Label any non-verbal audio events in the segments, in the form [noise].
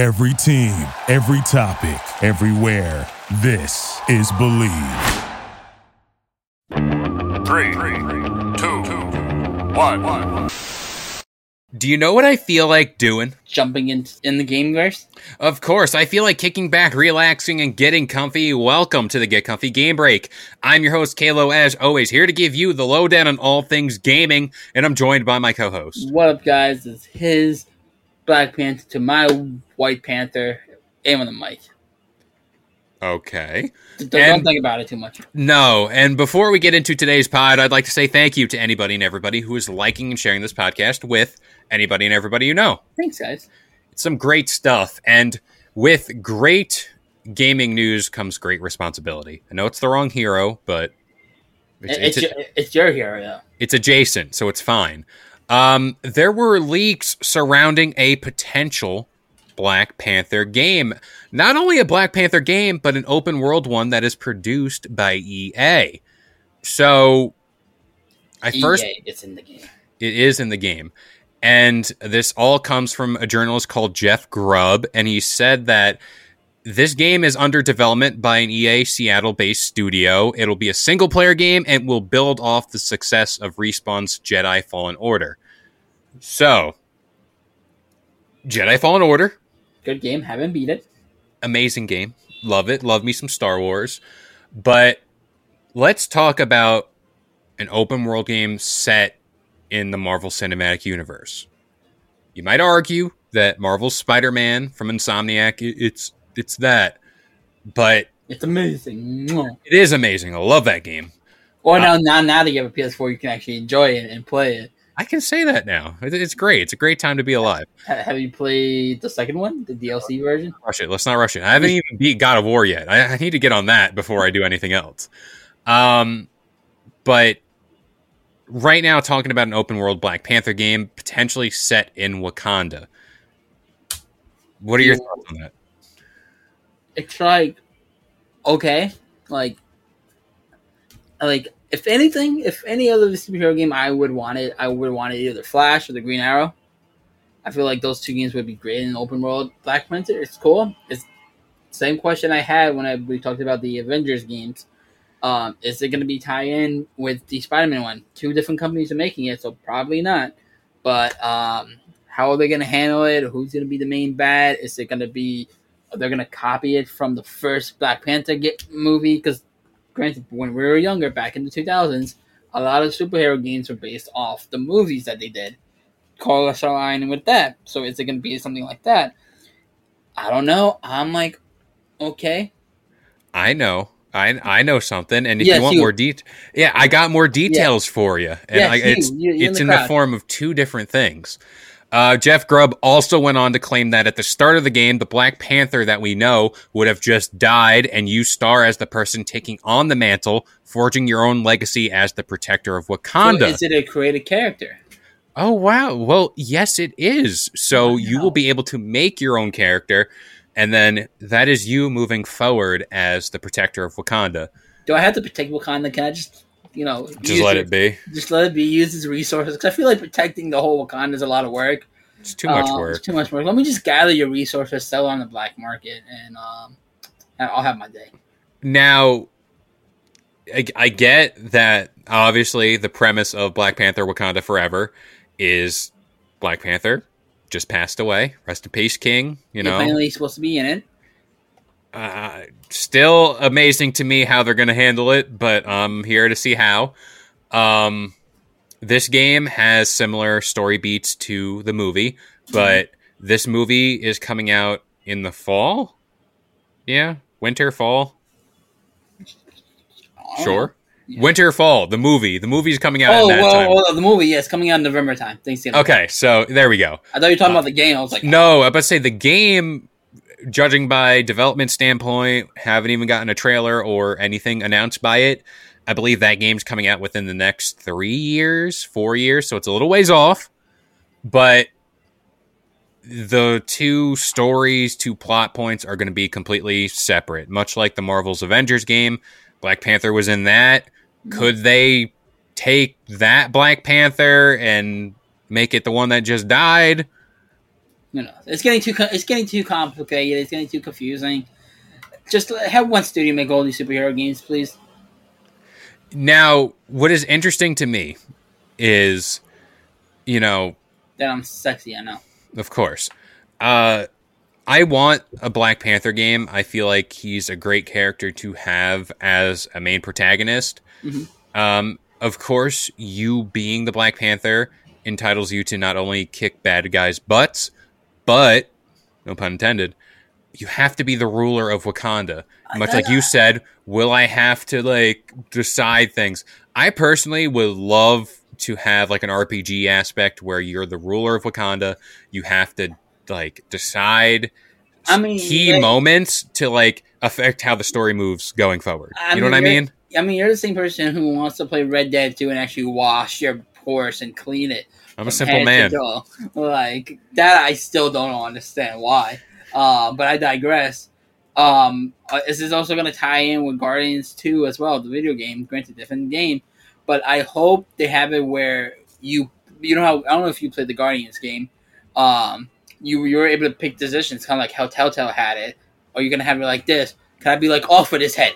Every team, every topic, everywhere. This is Bleav. Three, two, one. Do you know what I feel like doing? jumping in in the game verse. Of course, I feel like kicking back, relaxing, and getting comfy. Welcome to the Get Comfy Game Break. I'm your host, Kalo, as always, here to give you the lowdown on all things gaming, and I'm joined by my co host. What up, guys? It's his Black Panther to my White Panther. Aim on the mic. Okay. Don't, And- think about it too much. No, and before we get into today's pod, I'd like to say thank you to anybody and everybody who is liking and sharing this podcast with anybody and everybody you know. Thanks, guys. It's some great stuff, and with great gaming news comes great responsibility. I know it's the wrong hero, but it's, It's, it's, your, it's your hero, it's adjacent, so it's fine. Um, there were leaks surrounding a potential Black Panther game. Not only a Black Panther game, but an open world one that is produced by EA. So, I first it's in the game. it is in the game. And this all comes from a journalist called Jeff Grubb. And he said that this game is under development by an EA Seattle based studio. It'll be a single player game and will build off the success of Respawn's Jedi Fallen Order. So, Jedi Fallen Order, Good game. Haven't beat it. amazing game. Love it. Love me some Star Wars. But let's talk about an open world game set in the Marvel Cinematic Universe. You might argue that Marvel's Spider-Man from Insomniac it's it's that. But It's amazing. It is amazing. I love that game. Or Uh, now, now, now that you have a PS4, you can actually enjoy it and play it. I can say that now. It's great. It's a great time to be alive. Have you played the second one, the DLC version? rush it. Let's not rush it. I haven't even beat God of War yet. I, I need to get on that before I do anything else. Um, but right now, talking about an open world Black Panther game potentially set in Wakanda. What are your thoughts on that? it's like okay, like like if anything, if any other superhero game I would want it, I would want it either Flash or the Green Arrow. I feel like those two games would be great in open world. Black Panther, it's cool. It's same question I had when I we talked about the Avengers games. Um, is it going to be tie in with the Spider Man one? Two different companies are making it, so probably not. But um, how are they going to handle it? Who's going to be the main bad? Is it going to be they're gonna copy it from the first Black Panther get movie because, granted, when we were younger, back in the two thousands, a lot of superhero games were based off the movies that they did. Call us line with that. So is it gonna be something like that? I don't know. I'm like, okay, I know. I I know something, and if Yes, you want you. more detail, yeah, I got more details for you, and Yes, I, it's You- you're in it's the in the form of two different things. Uh, Jeff Grubb also went on to claim that at the start of the game, the Black Panther that we know would have just died, and you star as the person taking on the mantle, forging your own legacy as the protector of so Wakanda. is it a created character? Oh wow! Well, yes, it is. So you will be able to make your own character, and then that is you moving forward as the protector of Wakanda. Do I have to protect Wakanda? Can I just, you know, Just use let it be. Just let it be used as resources. Because I feel like protecting the whole Wakanda is a lot of work. It's too much Um, work. It's too much work. Let me just gather your resources, sell on the black market, and um, I'll have my day. Now, I, I get that obviously the premise of Black Panther Wakanda Forever is Black Panther just passed away. Rest in peace, King. You You're know, finally supposed to be in it. Uh, still amazing to me how they're going to handle it, but I'm here to see how. Um, this game has similar story beats to the movie, but this movie is coming out in the fall. Yeah, winter, fall. Oh. Sure. Yeah. Winter, fall, the movie. The movie's coming out Oh, in that well, time. well, the movie, yeah, it's coming out in November time. Thanksgiving. okay, so there we go. I thought you were talking about the game. I was like, No, I was about to say the game, judging by development standpoint, haven't even gotten a trailer or anything announced by it. I believe that game's coming out within the next three years, four years, so it's a little ways off. But the two stories, two plot points are going to be completely separate, much like the Marvel's Avengers game. Black Panther was in that. Mm-hmm. Could they take that Black Panther and make it the one that just died? You know, it's getting too it's getting too complicated. It's getting too confusing. Just have one studio make all these superhero games, please. Now, what is interesting to me is, you know, That I'm sexy. I know. of course, uh, I want a Black Panther game. I feel like he's a great character to have as a main protagonist. Mhm. Um, of course, you being the Black Panther entitles you to not only kick bad guys' butts, but no pun intended, you have to be the ruler of Wakanda. Much like you said, will I have to like decide things? I personally would love to have like an RPG aspect where you're the ruler of Wakanda. You have to like decide I mean, key yeah. moments to like affect how the story moves going forward. I you know mean, what I mean? I mean, you're the same person who wants to play Red Dead 2 and actually wash your horse and clean it. I'm a simple man. [laughs] Like that, I still don't understand why. Uh, but I digress. Um, uh, this is also going to tie in with Guardians 2 as well, the video game. Granted, different game, but I hope they have it where you you know how I don't know if you played the Guardians game. Um, you you were able to pick decisions, kind of like how Telltale had it. Or you're gonna have it like this. Can I be like off with his head?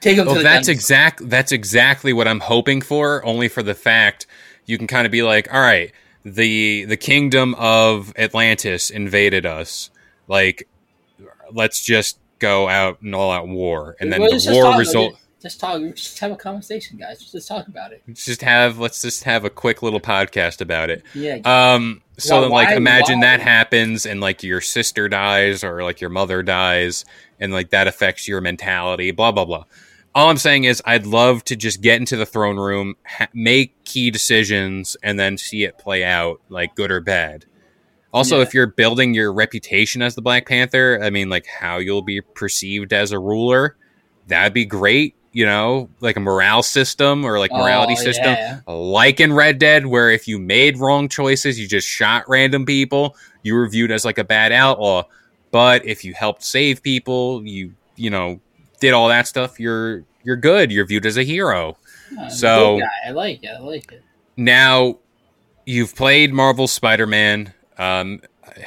Take him to Oh, the that's exact. That's exactly what I'm hoping for. Only for the fact you can kind of be like, all right, the the kingdom of Atlantis invaded us. Like, let's just go out and all out war, and then Well, the war result. Just talk. Just have a conversation, guys. Just talk about it. Let's just have let's just have a quick little podcast about it. Yeah. Um, so then, like, why- imagine why- that happens, and like your sister dies, or like your mother dies, and like that affects your mentality. Blah blah blah. All I'm saying is, I'd love to just get into the throne room, ha- make key decisions, and then see it play out, like good or bad. Also, Yeah. if you're building your reputation as the Black Panther, I mean, like how you'll be perceived as a ruler, that'd be great. You know, like a morale system or like morality Oh, system yeah. like in Red Dead, where if you made wrong choices, you just shot random people, you were viewed as like a bad outlaw. But if you helped save people, you you know did all that stuff, you're you're good. You're viewed as a hero. Yeah, So- guy. I like it. I like it. Now you've played Marvel Spider Man. Um,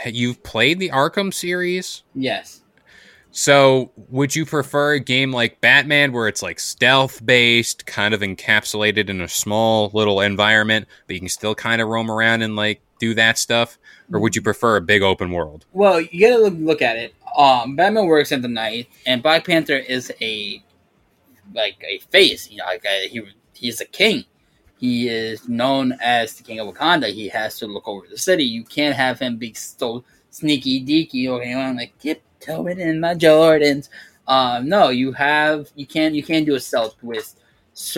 you've played the Arkham series. Yes. So, would you prefer a game like Batman where it's like stealth based, kind of encapsulated in a small little environment, but you can still kind of roam around and like do that stuff? Or would you prefer a big open world? Well, you gotta look at it. Um, Batman works at the night, and Black Panther is a like a face. You know, like a, he he's a king. He is known as the king of Wakanda. He has to look over the city. You can't have him be so sneaky deaky or know, like tiptoeing in my Jordans. Um, no, you have you can't you can't do a stealth with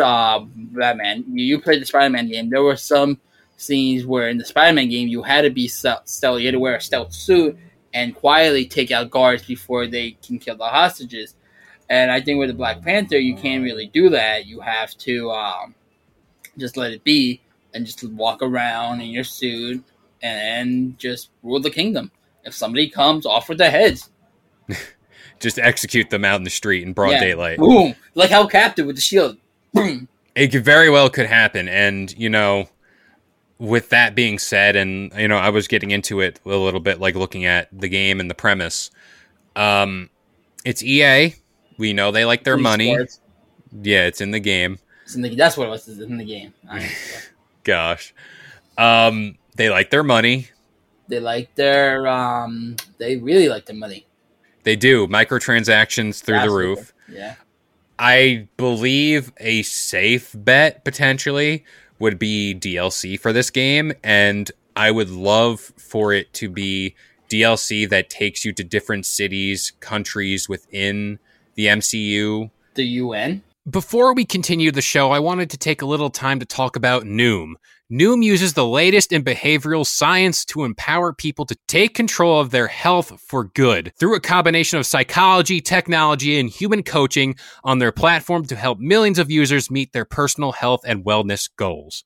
uh, Batman. You, you played the Spider Man game. There were some scenes where in the Spider Man game you had to be stealth. You had to wear a stealth suit and quietly take out guards before they can kill the hostages. And I think with the Black Panther, you can't really do that. You have to um, just let it be and just walk around in your suit and just rule the kingdom. If somebody comes, off with their heads. [laughs] Just execute them out in the street in broad Yeah. daylight. Boom! Like how Captain with the shield. Boom! It very well could happen. And, you know, with that being said, and, you know, I was getting into it a little bit, like looking at the game and the premise. Um, it's EA. We know they like their Police money. sports. Yeah, it's in the game. It's in the- that's what it was it's in the game. [laughs] Gosh. Um, they like their money. they like their um. They really like their money. They do microtransactions through the roof. Yeah. I believe a safe bet potentially would be DLC for this game, and I would love for it to be DLC that takes you to different cities, countries within the MCU. The UN. Before we continue the show, I wanted to take a little time to talk about Noom. Noom uses the latest in behavioral science to empower people to take control of their health for good through a combination of psychology, technology, and human coaching on their platform to help millions of users meet their personal health and wellness goals.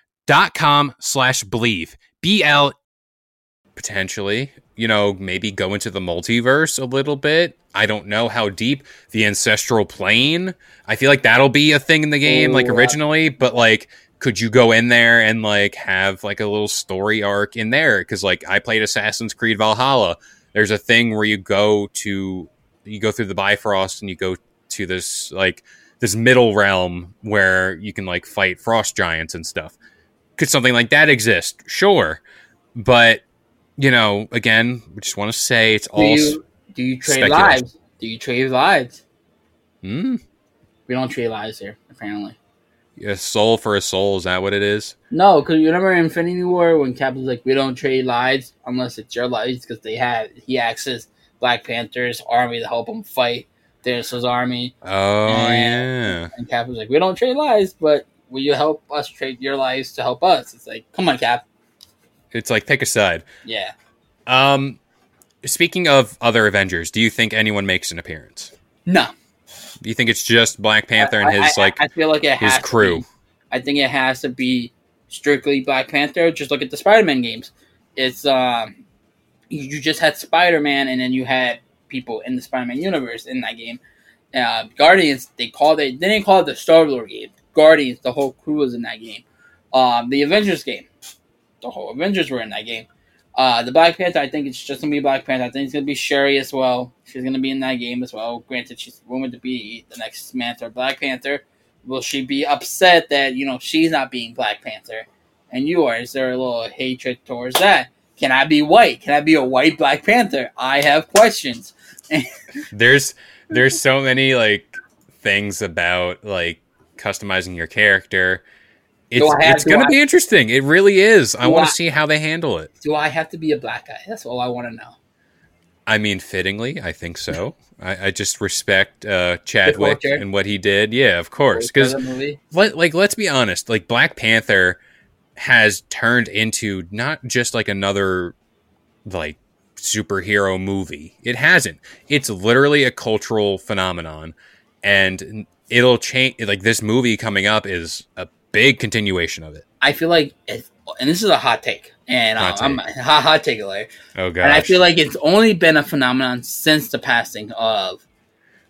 dot com slash bleav. Bl potentially you know maybe go into the multiverse a little bit. I don't know how deep the ancestral plane. I feel like that'll be a thing in the game like Ooh, uh, originally but like could you go in there and like have like a little story arc in there? Because like i played assassin's creed valhalla. There's a thing where you go to you go through the bifrost and you go to this like this middle realm where you can like fight frost giants and stuff could something like that exist? Sure. But, you know, again, we just want to say it's Do all. you do you trade lives? Do you trade lives? Hmm? We don't trade lives here, apparently. A soul for a soul. Is that what it is? No, because you remember in Infinity War when Cap was like, "We don't trade lives unless it's your lives," because they had he accessed Black Panther's army to help him fight Thanos' army, Oh, And- yeah. and Cap was like, "We don't trade lives, but will you help us trade your lives to help us?" It's like, come on, Cap. It's like pick a side. Yeah, Um, speaking of other Avengers, do you think anyone makes an appearance? no. Do you think it's just Black Panther and his I, I- like I feel like it his crew? I think it has to be strictly Black Panther. Just look at the Spider-Man games. It's um, you, you just had Spider-Man, and then you had people in the Spider-Man universe in that game. Uh, Guardians, they called it. They didn't call it the Star Lord game. Guardians, the whole crew was in that game. Um, the Avengers game, the whole Avengers were in that game. Uh, the Black Panther, I think it's just gonna be Black Panther. I think it's gonna be Shuri as well. She's gonna be in that game as well. Granted, she's rumored to be the next Samantha Black Panther. Will she be upset that you know she's not being Black Panther, and you are? Is there a little hatred towards that? Can I be white? Can I be a white Black Panther? I have questions. [laughs] there's there's so many like things about like customizing your character. It's, have- it's gonna I- be interesting. It really is. I want to see how they handle it. Do I have to be a black guy? That's all I want to know. I mean, fittingly, I think so. [laughs] I, I just respect uh, Chadwick and what he did. Yeah, of course. Because, let, like, let's be honest. Like, Black Panther has turned into not just like another like superhero movie. It hasn't. It's literally a cultural phenomenon, and it'll change. Like this movie coming up is a big continuation of it. I feel like, and this is a hot take, and Hot I'm hot, [laughs] hot take alert. Oh god! And I feel like it's only been a phenomenon since the passing of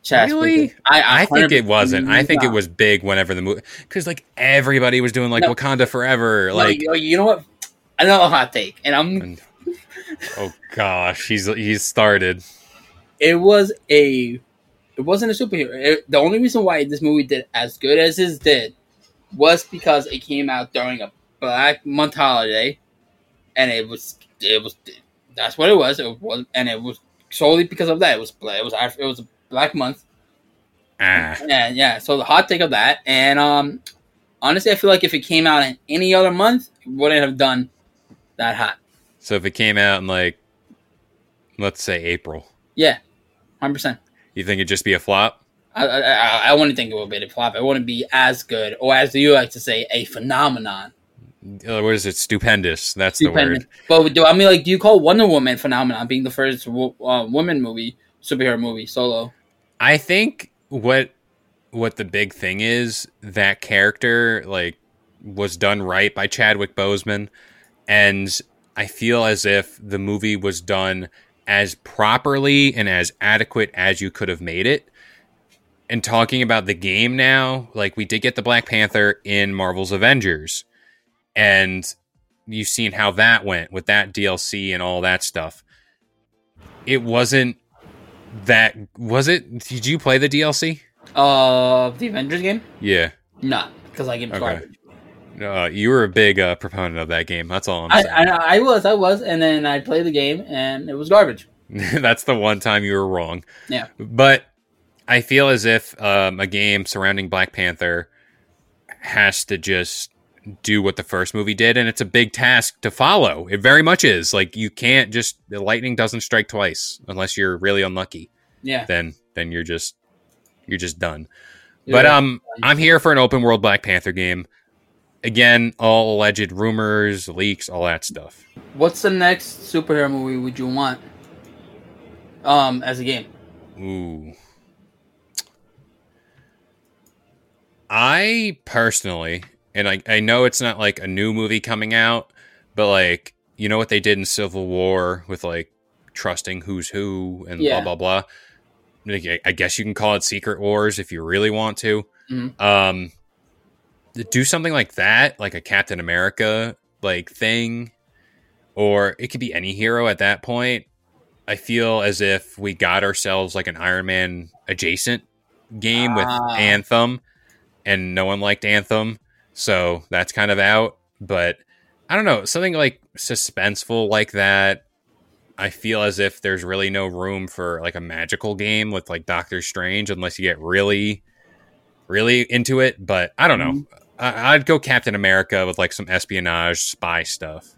Chadwick. Really? I, I think it wasn't. I think it was big whenever the movie, because like everybody was doing like No. Wakanda Forever. No, Like, you, you know what? Another hot take, and I'm. And- oh gosh, he's he's started. It was a. It wasn't a superhero. It- the only reason why this movie did as good as it did was because it came out during a Black Month holiday, and it was it was that's what it was. It was, and it was solely because of that. It was it was it was a Black Month. Ah, Yeah, yeah. So the hot take of that, and um, honestly, I feel like if it came out in any other month, it wouldn't have done that hot. so if it came out in like, let's say April, Yeah, hundred percent. You think it'd just be a flop? I, I, I, I wouldn't think it would be a flop. It wouldn't be as good, or as you like to say, a phenomenon. Uh, What is it? Stupendous. That's the word. But do I mean like, do you call Wonder Woman phenomenon being the first wo- uh, woman movie superhero movie solo? I think what what the big thing is, that character like was done right by Chadwick Boseman, and I feel as if the movie was done as properly and as adequate as you could have made it. And talking about the game now, like we did get the Black Panther in Marvel's Avengers, and you've seen how that went with that DLC and all that stuff. It wasn't that was it? Did you play the DLC? Uh, the Avengers game? Yeah. No, because I get Okay. garbage. Uh, you were a big uh, proponent of that game. That's all I'm I, saying. I I was I was, and then I played the game, and it was garbage. [laughs] That's the one time you were wrong. Yeah. But I feel as if um, a game surrounding Black Panther has to just do what the first movie did, and it's a big task to follow. It very much is. Like you can't just the lightning doesn't strike twice unless you're really unlucky. Yeah. Then then you're just you're just done. But um, I'm here for an open world Black Panther game. Again, all alleged rumors, leaks, all that stuff. what's the next superhero movie would you want? Um, as a game. Ooh. I personally, and I, I know it's not like a new movie coming out, but like, you know what they did in Civil War with like trusting who's who and Yeah. blah, blah, blah. I- guess you can call it Secret Wars if you really want to. Mhm. Um, do something like that, like a Captain America like thing, or it could be any hero at that point. I feel as if we got ourselves like an Iron Man adjacent game with Ah. Anthem, and no one liked Anthem, so that's kind of out. But I don't know, something like suspenseful like that. I feel as if there's really no room for like a magical game with like Doctor Strange unless you get really, really into it. But I don't know. I- I'd go Captain America with like some espionage spy stuff.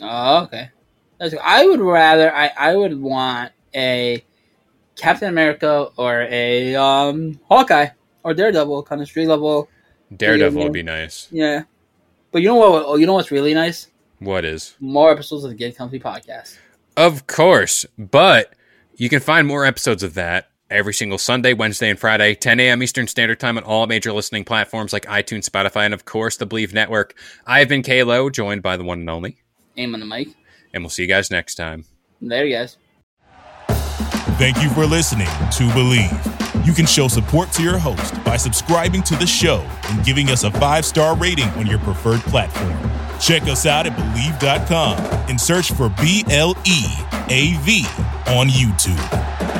Oh, okay. That's, I would rather. I I would want a Captain America or a um Hawkeye or Daredevil kind of street level. Daredevil would be nice. Yeah. But you know what? Oh, you know what's really nice? What is? More episodes of the Get Comfy podcast. Of course, but you can find more episodes of that every single Sunday, Wednesday, and Friday, 10 a.m. Eastern Standard Time on all major listening platforms like iTunes, Spotify, and of course the Bleav Network. I've been Kalo, joined by the one and only, Aim on the mic. and we'll see you guys next time. There you guys. Thank you for listening to Bleav. You can show support to your host by subscribing to the show and giving us a five star rating on your preferred platform. Check us out at Bleav.com and search for B L E A V on YouTube.